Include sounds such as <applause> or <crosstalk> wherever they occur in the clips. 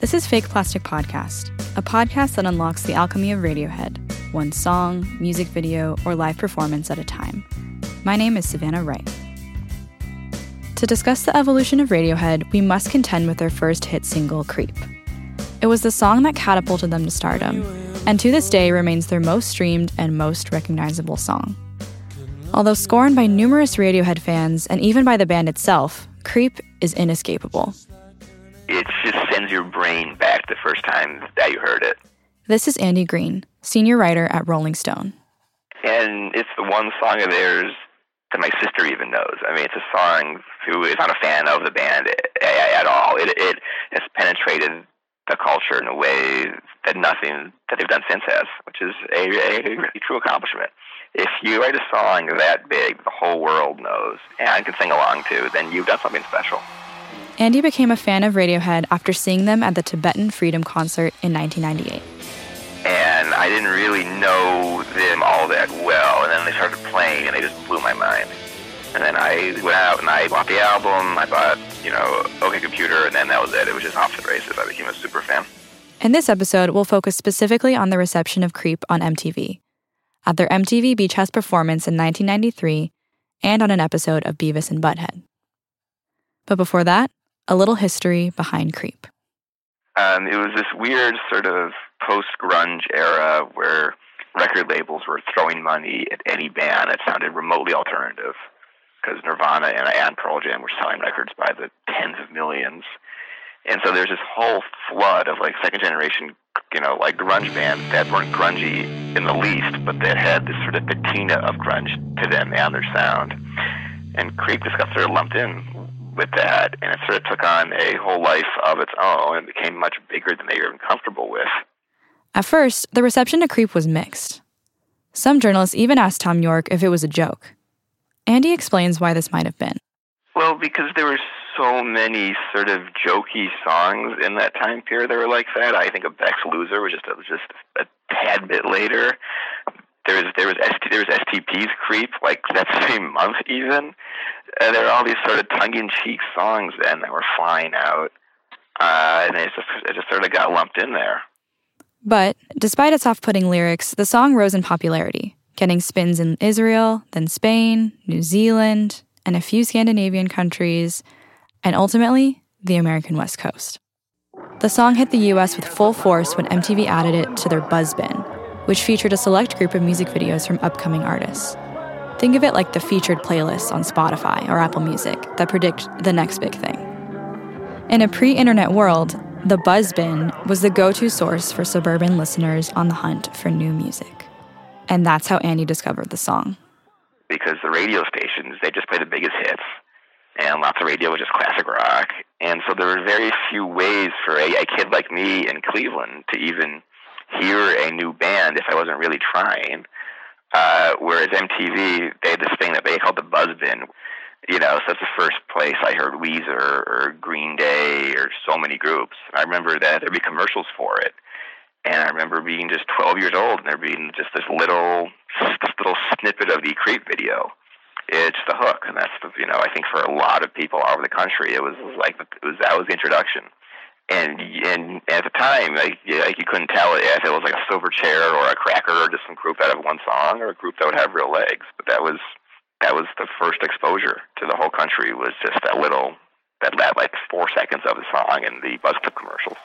This is Fake Plastic Podcast, a podcast that unlocks the alchemy of Radiohead, one song, music video, or live performance at a time. My name is Savannah Wright. To discuss the evolution of Radiohead, we must contend with their first hit single, Creep. It was the song that catapulted them to stardom, and to this day remains their most streamed and most recognizable song. Although scorned by numerous Radiohead fans and even by the band itself, Creep is inescapable it just brain back the first time that you heard it. This is Andy Green, senior writer at Rolling Stone. And it's the one song of theirs that my sister even knows. I mean, it's a song who is not a fan of the band at all. It, it has penetrated the culture in a way that nothing that they've done since has, which is a, a really true accomplishment. If you write a song that big, the whole world knows, and can sing along to, then you've done something special. Andy became a fan of Radiohead after seeing them at the Tibetan Freedom Concert in 1998. And I didn't really know them all that well, and then they started playing, and they just blew my mind. And then I went out and I bought the album, I bought, you know, OK Computer, and then that was it. It was just off to the races. I became a super fan. In this episode, we'll focus specifically on the reception of Creep on MTV, at their MTV Beach House performance in 1993, and on an episode of Beavis and Butthead. But before that, a little history behind Creep. Um, it was this weird sort of post grunge era where record labels were throwing money at any band that sounded remotely alternative because Nirvana and, Pearl Jam were selling records by the tens of millions. And so there's this whole flood of like second generation, you know, like grunge bands that weren't grungy in the least, but that had this sort of patina of grunge to them and their sound. And Creep just got sort of lumped in with that, and it sort of took on a whole life of its own and became much bigger than they were even comfortable with. At first, the reception to Creep was mixed. Some journalists even asked Thom Yorke if it was a joke. Andy explains why this might have been. Well, because there were so many sort of jokey songs in that time period that were like that. I think of Beck's Loser was just was just a tad bit later. There was there was ST, there was STP's Creep like that <laughs> same month even. And there were all these sort of tongue-in-cheek songs then that were flying out, uh, and it just it just sort of got lumped in there. But despite its off-putting lyrics, the song rose in popularity, getting spins in Israel, then Spain, New Zealand, and a few Scandinavian countries, and ultimately the American West Coast. The song hit the US with full force when MTV added it to their Buzzbin, which featured a select group of music videos from upcoming artists. Think of it like the featured playlists on Spotify or Apple Music that predict the next big thing. In a pre internet world, the Buzzbin was the go to source for suburban listeners on the hunt for new music. And that's how Andy discovered the song. Because the radio stations, they just play the biggest hits, and lots of radio was just classic rock. And so there were very few ways for a, a kid like me in Cleveland to even hear a new band if I wasn't really trying. Uh, whereas MTV, they had this thing that they called the Buzzbin. You know, so that's the first place I heard Weezer or Green Day or so many groups. I remember that there'd be commercials for it. And I remember being just 12 years old and there being just this little, this little snippet of the Creep video. It's the hook, and that's the, you know, I think for a lot of people all over the country, it was like it was that was the introduction and and at the time, like, like you couldn't tell if it was like a Silverchair or a cracker or just some group out of one song or a group that would have real legs. But that was that was the first exposure to the whole country was just that little that that like four seconds of the song and the Buzz Clip commercials.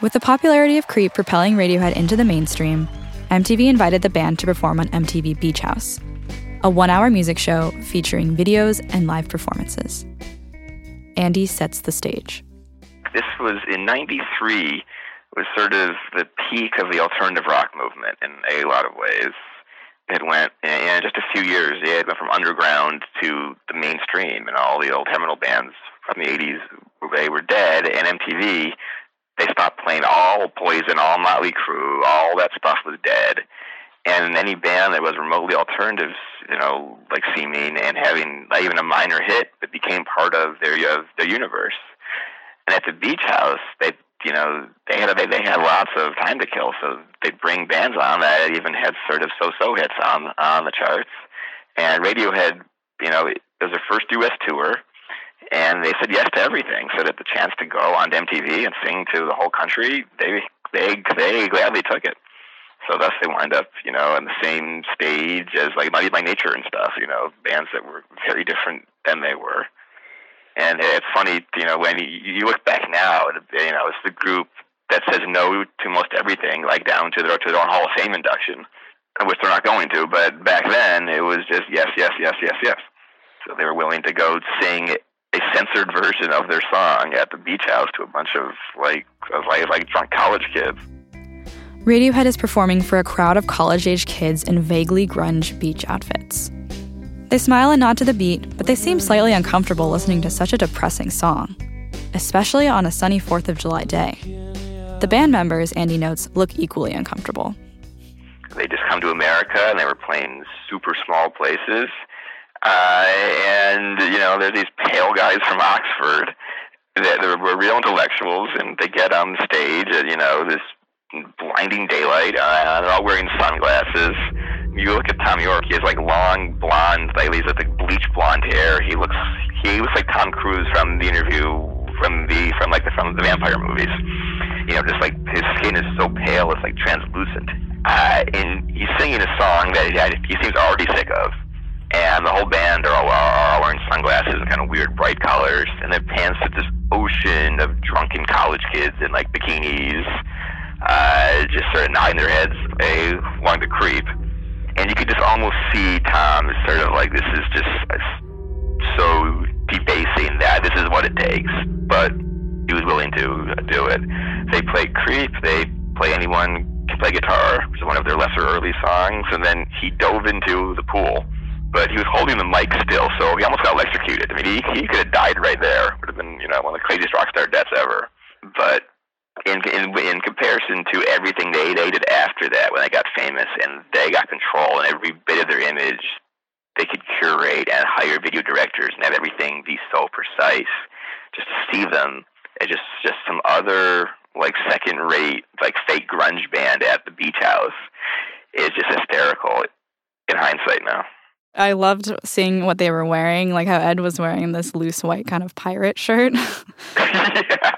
With the popularity of Creep propelling Radiohead into the mainstream, MTV invited the band to perform on MTV Beach House, a one-hour music show featuring videos and live performances. Andy sets the stage this was in '93 was sort of the peak of the alternative rock movement in a lot of ways. It went in just a few years. It went from underground to the mainstream, and all the old seminal bands from the '80s they were dead. And MTV they stopped playing all Poison, all Motley Crue, all that stuff was dead. And any band that was remotely alternatives, you know, like seeming and having not even a minor hit, it became part of their of their universe. And at the beach house, they you know they had they, they had lots of time to kill, so they'd bring bands on that even had sort of so-so hits on on the charts. And Radiohead, you know, it was their first U.S. tour, and they said yes to everything. So that the chance to go on MTV and sing to the whole country, they they they gladly took it. So thus they wind up, you know, on the same stage as like Naughty by Nature and stuff, you know, bands that were very different than they were. And it's funny, you know, when you look back now, you know, it's the group that says no to most everything, like down to their to their own Hall of Fame induction, which they're not going to. But back then, it was just yes, yes, yes, yes, yes. So they were willing to go sing a censored version of their song at the beach house to a bunch of like like like drunk college kids. Radiohead is performing for a crowd of college age kids in vaguely grunge beach outfits. They smile and nod to the beat, but they seem slightly uncomfortable listening to such a depressing song, especially on a sunny 4th of July day. The band members, Andy notes, look equally uncomfortable. They just come to America and they were playing super small places. Uh, and, you know, they're these pale guys from Oxford that were real intellectuals and they get on stage at, you know, this blinding daylight. Uh, they're all wearing sunglasses. You look at Thom Yorke; he has like long blonde, like he's like bleach blonde hair. He looks he looks like Tom Cruise from the interview from the from like the from the vampire movies. You know, just like his skin is so pale, it's like translucent. Uh, and he's singing a song that he, he seems already sick of. And the whole band are all, are all wearing sunglasses and kind of weird bright colors. And then pans to this ocean of drunken college kids in like bikinis uh, just sort of nodding their heads along the creep. And you could just almost see Thom sort of like, this is just so debasing that this is what it takes. But he was willing to do it. They played Creep, they play Anyone Can Play Guitar, which is one of their lesser early songs, and then he dove into the pool. But he was holding the mic still, so he almost got electrocuted. I mean, he, he could have died right there. Would have been, you know, one of the craziest rock star deaths ever. But in, in in comparison to everything they they did after that when they got famous and they got control and every bit of their image they could curate and hire video directors and have everything be so precise just to see them as just just some other like second rate like fake grunge band at the beach house is just hysterical in hindsight now I loved seeing what they were wearing, like how Ed was wearing this loose white kind of pirate shirt. yeah. <laughs> <laughs>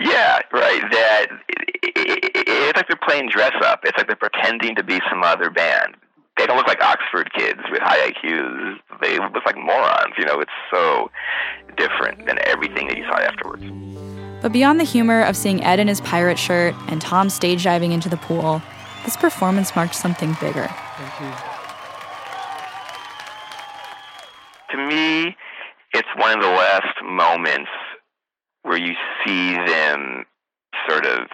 Yeah, right. That it, it, it's like they're playing dress up. It's like they're pretending to be some other band. They don't look like Oxford kids with high IQs. They look like morons. You know, it's so different than everything that you saw afterwards. But beyond the humor of seeing Ed in his pirate shirt and Thom stage diving into the pool, this performance marked something bigger. To me, it's one of the last moments where you see them sort of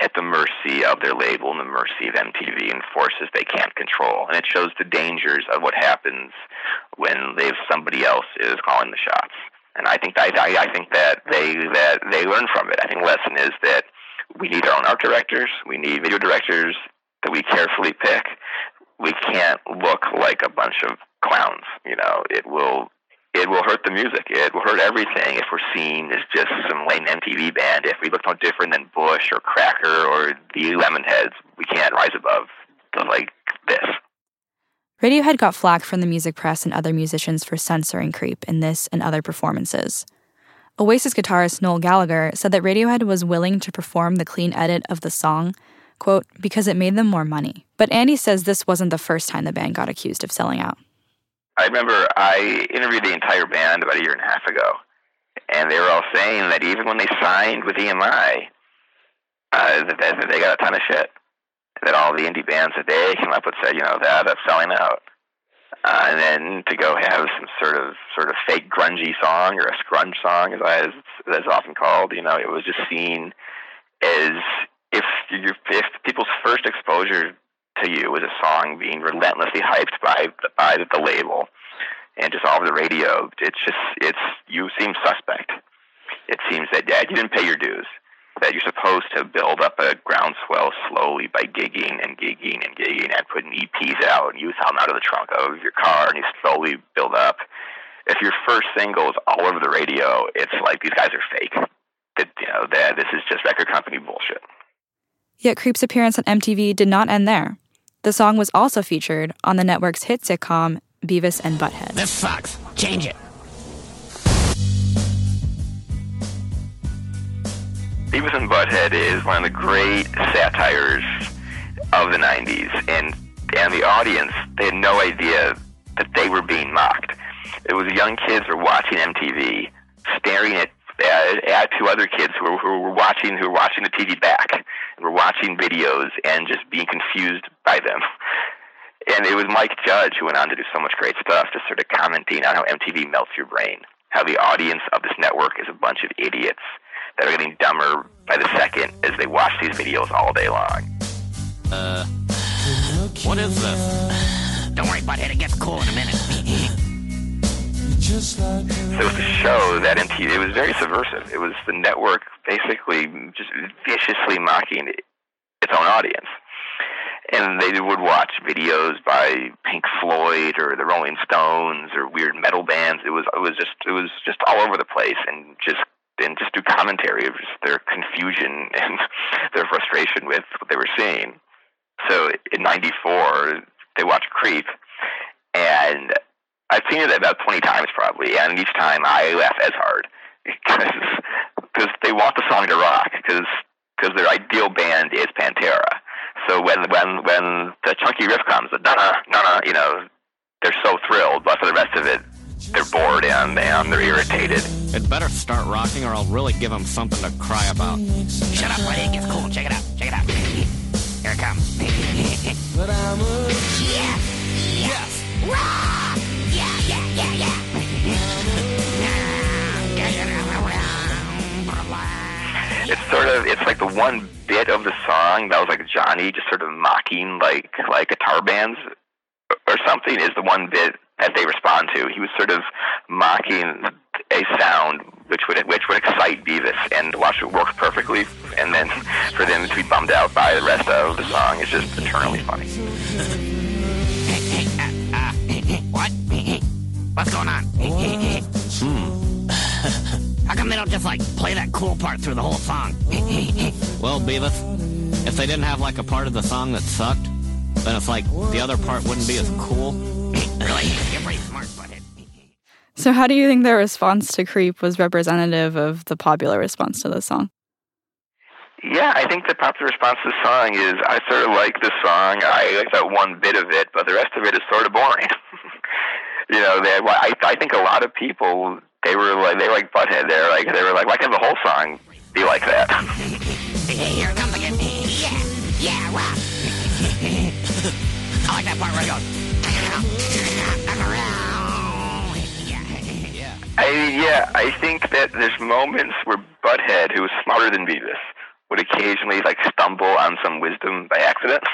at the mercy of their label and the mercy of MTV and forces they can't control. And it shows the dangers of what happens when somebody else is calling the shots. And I think I, I think that they that they learn from it. I think the lesson is that we need our own art directors. We need video directors that we carefully pick. We can't look like a bunch of clowns. You know, it will it will hurt the music. It will hurt everything if we're seen as just some lame MTV band. If we look no different than Bush or Cracker or the Lemonheads, we can't rise above like this. Radiohead got flack from the music press and other musicians for censoring Creep in this and other performances. Oasis guitarist Noel Gallagher said that Radiohead was willing to perform the clean edit of the song, quote, because it made them more money. But Andy says this wasn't the first time the band got accused of selling out. I remember I interviewed the entire band about a year and a half ago, and they were all saying that even when they signed with EMI, uh, that, that they got a ton of shit. That all the indie bands that they came up with said, you know, that that's selling out. Uh, and then to go have some sort of sort of fake grungy song or a scrunge song, as as it's often called, you know, it was just seen as if you if people's first exposure to you as a song being relentlessly hyped by by the label and just all over the radio. It's just it's you seem suspect. It seems that yeah, you didn't pay your dues. That you're supposed to build up a groundswell slowly by gigging and gigging and gigging and putting EPs out and you sell them out of the trunk of your car and you slowly build up. If your first single is all over the radio, it's like these guys are fake. That you know that this is just record company bullshit. Yet Creep's appearance on MTV did not end there. The song was also featured on the network's hit sitcom Beavis and Butthead. This sucks. Change it. Beavis and Butthead is one of the great satires of the 90s, and, and the audience, they had no idea that they were being mocked. It was young kids were watching MTV, staring at, at, at two other kids who were, who were watching, who were watching the TV back and were watching videos and just being confused by them. <laughs> And it was Mike Judge who went on to do so much great stuff, just sort of commenting on how MTV melts your brain, how the audience of this network is a bunch of idiots that are getting dumber by the second as they watch these videos all day long. Uh, what is this? Don't worry, butthead, it gets cool in a minute. So it was a show that MTV, it was very subversive. It was the network basically just viciously mocking its own audience. And they would watch videos by Pink Floyd or the Rolling Stones or weird metal bands. It was it was just it was just all over the place and just and just do commentary of just their confusion <laughs> and their frustration with what they were seeing. So in '94, they watched Creep, and I've seen it about 20 times probably, and each time I laugh as hard because because they want the song to rock because because their ideal band is Pantera. So when when when the chunky riff comes, the na na, you know, they're so thrilled, but for the rest of it, they're bored and, and they're irritated. It better start rocking, or I'll really give them something to cry about. Shut up, buddy. It gets cool. Check it out. Check it out. Here it comes. Sort of it's like the one bit of the song that was like Johnny just sort of mocking like like guitar bands or something is the one bit that they respond to. He was sort of mocking a sound which would which would excite Beavis and watch it work perfectly, and then for them to be bummed out by the rest of the song is just eternally funny. what? <laughs> What's going on? hmm. <laughs> <laughs> How come they don't just like play that cool part through the whole song? <laughs> well, Beavis, if they didn't have like a part of the song that sucked, then it's like the other part wouldn't be as cool. <laughs> really? You're pretty smart, butthead. <laughs> So, how do you think their response to Creep was representative of the popular response to the song? Yeah, I think the popular response to the song is I sort of like the song. I like that one bit of it, but the rest of it is sort of boring. You know, they, I, I think a lot of people they were like they were like butthead. They're like they were like, why can't the whole song be like that? <laughs> Here comes again. Yeah, yeah, wow. <laughs> I like that part where it goes. I yeah, I think that there's moments where Butthead, who is smarter than Beavis, would occasionally like stumble on some wisdom by accident. <laughs>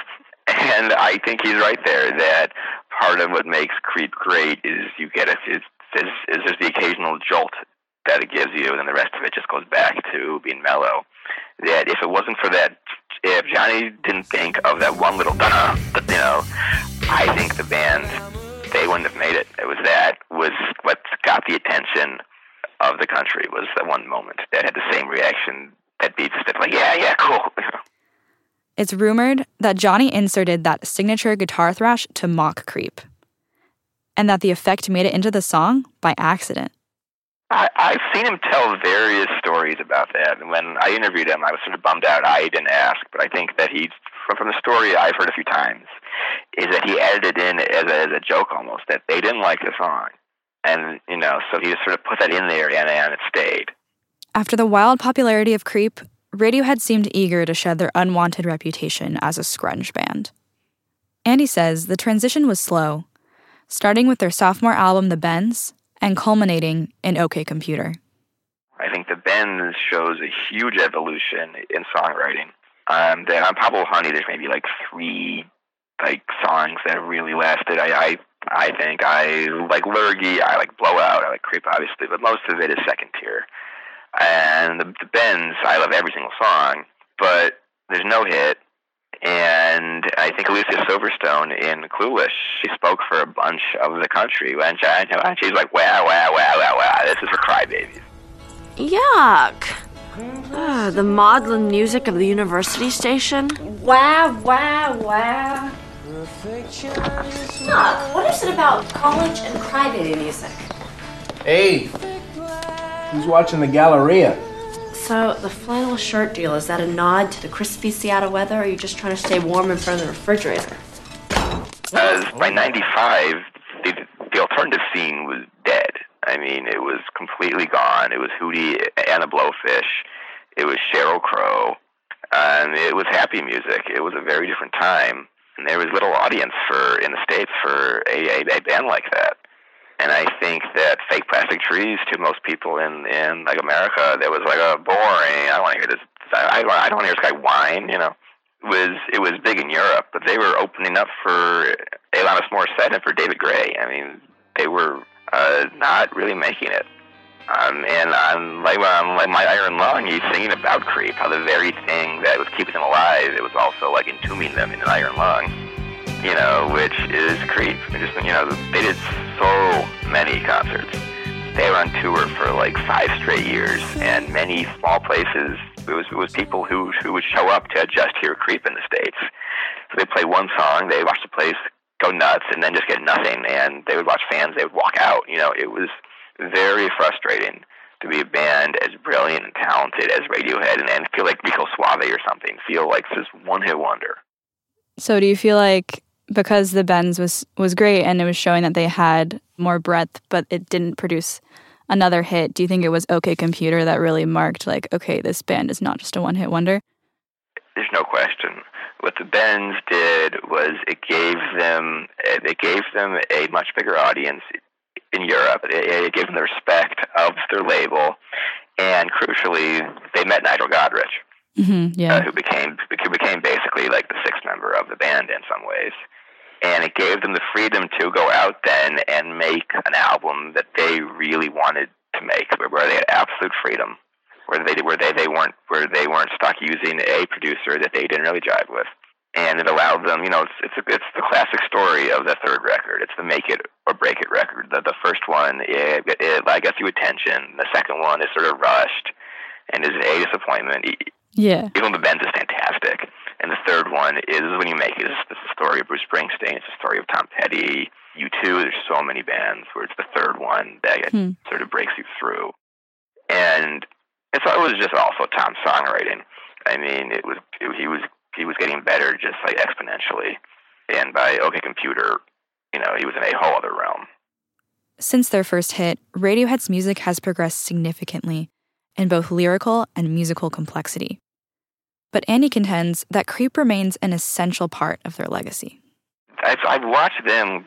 And I think he's right there that part of what makes Creep great is you get is, is there's the occasional jolt that it gives you, and then the rest of it just goes back to being mellow. That if it wasn't for that, if Johnny didn't think of that one little da, you know, I think the band they wouldn't have made it. It was that was what got the attention of the country was that one moment that had the same reaction that Beavis did. Like, yeah, yeah, cool. <laughs> It's rumored that Johnny inserted that signature guitar thrash to mock Creep, and that the effect made it into the song by accident. I, I've seen him tell various stories about that, and when I interviewed him, I was sort of bummed out. I didn't ask, but I think that he, from, from the story I've heard a few times, is that he edited in as a, as a joke almost that they didn't like the song, and you know, so he just sort of put that in there, and, and it stayed. After the wild popularity of Creep, Radiohead seemed eager to shed their unwanted reputation as a scrunge band. Andy says the transition was slow, starting with their sophomore album, The Bends, and culminating in OK Computer. I think The Bends shows a huge evolution in songwriting. Um, then on Pablo Honey, there's maybe like three like songs that really lasted. I, I I think I like Lurgee, I like Blowout, I like Creep, obviously, but most of it is second tier. And the, the Bends, I love every single song, but there's no hit. And I think Alicia Silverstone in Clueless, she spoke for a bunch of the country and she's like, wow, wow, wow, wow, wow, this is for crybabies. Yuck. Uh, the maudlin music of the university station. Wow, wow, wow. Doc, what is it about college and crybaby music? Hey, who's watching the Galleria? So, the flannel shirt deal, is that a nod to the crispy Seattle weather, or are you just trying to stay warm in front of the refrigerator? Because by 95, the, the alternative scene was dead. I mean, it was completely gone. It was Hootie and the Blowfish. It was Sheryl Crow. Um, it was happy music. It was a very different time. And there was little audience for in the States for a, a, a band like that. And I think that fake plastic trees to most people in in like America, that was like a boring. I don't want to hear this. I, I don't want to hear this guy whine. You know, it was it was big in Europe, but they were opening up for Alanis Morissette and for David Gray. I mean, they were uh, not really making it. Um, and on like on like my Iron Lung, he's singing about creep, how the very thing that was keeping them alive, it was also like entombing them in an iron lung. You know, which is creep. Just you know, they did so many concerts. They were on tour for like five straight years, and many small places. It was it was people who who would show up to just hear creep in the states. So they play one song, they watch the place go nuts, and then just get nothing. And they would watch fans, they would walk out. You know, it was very frustrating to be a band as brilliant and talented as Radiohead and, and feel like Rico Suave or something. Feel like this one hit wonder. So do you feel like because the Bends was was great and it was showing that they had more breadth, but it didn't produce another hit, do you think it was OK Computer that really marked like, okay, this band is not just a one hit wonder? There's no question. What the Bends did was it gave them it gave them a much bigger audience in Europe. It, it gave them the respect of their label, and crucially, they met Nigel Godrich, mm-hmm, yeah. uh, who became who became basically like the sixth member of the band in some ways. And it gave them the freedom to go out then and make an album that they really wanted to make, where they had absolute freedom, where they where they, they weren't where they weren't stuck using a producer that they didn't really jive with and it allowed them. You know, it's it's it's the classic story of the third record. It's the make it or break it record. The the first one, it, it like gets you attention. The second one is sort of rushed, and is a disappointment. Yeah, even the Bends is fantastic, and the third one is when you make it. It's, it's the story of Bruce Springsteen. It's the story of Tom Petty. You too. There's so many bands where it's the third one that hmm. sort of breaks you through, and and so it was just also Thom's songwriting. I mean, it was it, he was he was getting better just like exponentially. And by OK Computer, you know, he was in a whole other realm. Since their first hit, Radiohead's music has progressed significantly in both lyrical and musical complexity. But Andy contends that Creep remains an essential part of their legacy. I've, I've watched them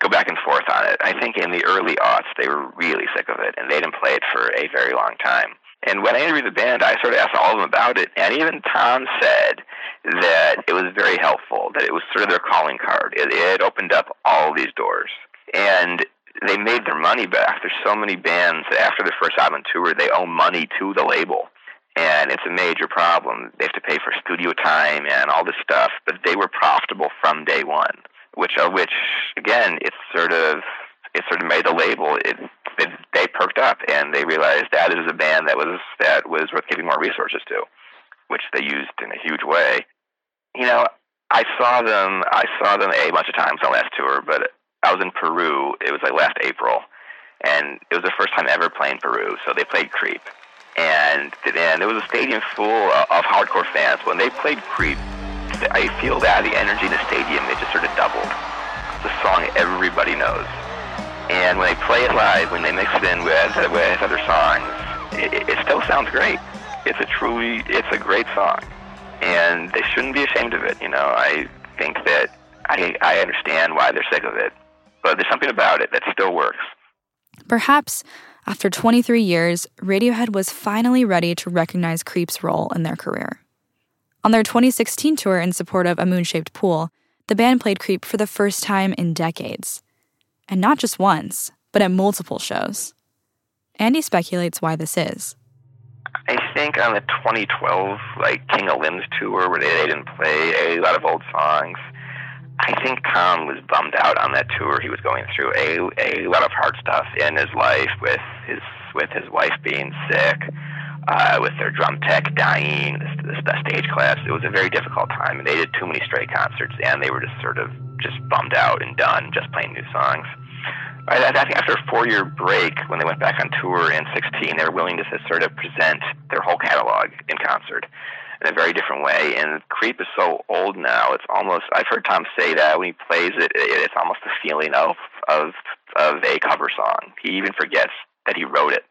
go back and forth on it. I think in the early aughts, they were really sick of it, and they didn't play it for a very long time. And when I interviewed the band, I sort of asked all of them about it, and even Thom said that it was very helpful, that it was sort of their calling card. It, it opened up all these doors. And they made their money back. There's so many bands that after their first album tour, they owe money to the label. And it's a major problem. They have to pay for studio time and all this stuff, but they were profitable from day one, which, uh, which again, it's sort of it sort of made the label. It, it they perked up and they realized that is a band that was that was worth giving more resources to which they used in a huge way. You know, I saw them. I saw them a bunch of times on last tour, but I was in Peru. It was like last April, and it was the first time ever playing Peru. So they played Creep, and and it was a stadium full of hardcore fans. When they played Creep, I feel that the energy in the stadium it just sort of doubled. It's a song everybody knows, and when they play it live, when they mix it in with with other songs, it, it still sounds great. It's a truly, it's a great song, and they shouldn't be ashamed of it. You know, I think that I I understand why they're sick of it, but there's something about it that still works. Perhaps after 23 years, Radiohead was finally ready to recognize Creep's role in their career. On their 2016 tour in support of A Moon Shaped Pool, the band played Creep for the first time in decades. And not just once, but at multiple shows. Andy speculates why this is. I think on the 2012 like King of Limbs tour where they, they didn't play a lot of old songs. I think Thom was bummed out on that tour. He was going through a a lot of hard stuff in his life with his with his wife being sick, uh, with their drum tech dying, this, the stage class. It was a very difficult time, and they did too many straight concerts, and they were just sort of just bummed out and done, just playing new songs. I, think after a four-year break, when they went back on tour in '16, they were willing to sort of present their whole catalog in concert in a very different way. And Creep is so old now; it's almost I've heard Thom say that when he plays it, it's almost the feeling of of of a cover song. He even forgets that he wrote it.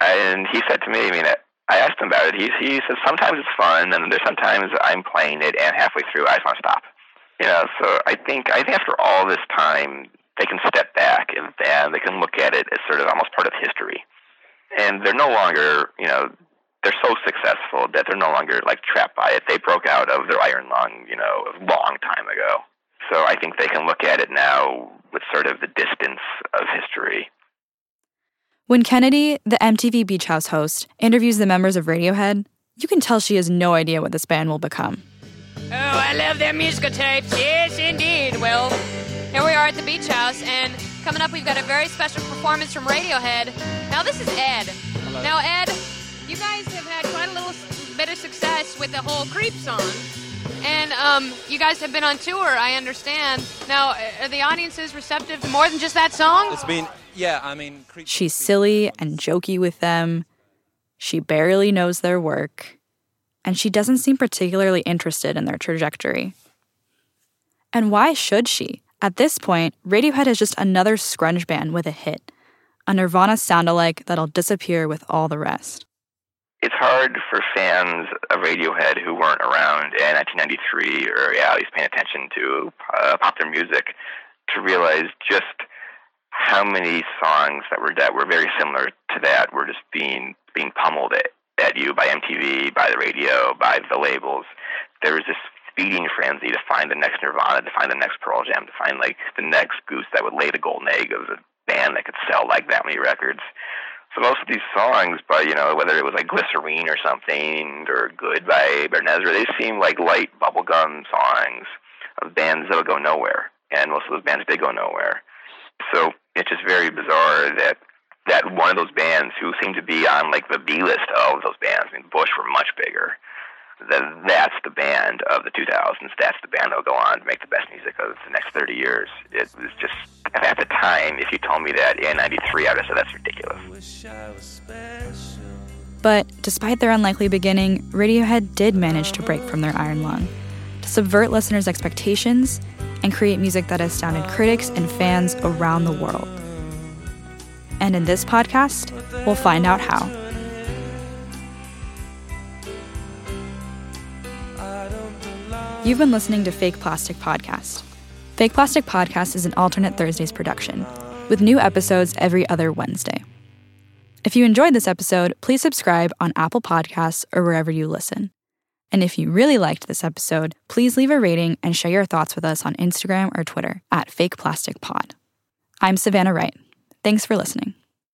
And he said to me, I mean, I asked him about it. He he says sometimes it's fun, and there's sometimes I'm playing it, and halfway through I just want to stop. You know, so I think I think after all this time, they can step back and they can look at it as sort of almost part of history. And they're no longer, you know, they're so successful that they're no longer like trapped by it. They broke out of their iron lung, you know, a long time ago. So I think they can look at it now with sort of the distance of history. When Kennedy, the MTV Beach House host, interviews the members of Radiohead, you can tell she has no idea what this band will become. Oh, I love their musical tapes. Yes, indeed. Well, here we are at the Beach House, and coming up, we've got a very special performance from Radiohead. Now, this is Ed. Hello. Now, Ed, you guys have had quite a little bit of success with the whole Creep song. And um, you guys have been on tour, I understand. Now, are the audiences receptive to more than just that song? It's been, yeah, I mean. Creep She's silly and jokey with them. She barely knows their work. And she doesn't seem particularly interested in their trajectory. And why should she? At this point, Radiohead is just another scrunge band with a hit, a Nirvana sound alike that'll disappear with all the rest it's hard for fans of Radiohead who weren't around in 1993 or yeah, at least paying attention to uh, popular music to realize just how many songs that were that were very similar to that were just being being pummeled at, at you by MTV, by the radio, by the labels. There was this feeding frenzy to find the next Nirvana, to find the next Pearl Jam, to find like the next goose that would lay the golden egg of a band that could sell like that many records. So most of these songs, by you know whether it was like Glycerine or something or Good by Ben Ezra, they seem like light bubblegum songs of bands that would go nowhere, and most of those bands did go nowhere. So it's just very bizarre that that one of those bands who seemed to be on like the B list of those bands, I mean Bush were much bigger, that's the band of the 2000s. That's the band that'll go on to make the best music of the next 30 years. It was just at the time, if you told me that in '93, I would have said that's ridiculous. But despite their unlikely beginning, Radiohead did manage to break from their iron lung, to subvert listeners' expectations, and create music that astounded critics and fans around the world. And in this podcast, we'll find out how. You've been listening to Fake Plastic Podcast. Fake Plastic Podcast is an alternate Thursdays production, with new episodes every other Wednesday. If you enjoyed this episode, please subscribe on Apple Podcasts or wherever you listen. And if you really liked this episode, please leave a rating and share your thoughts with us on Instagram or Twitter at Fake Plastic Pod. I'm Savannah Wright. Thanks for listening.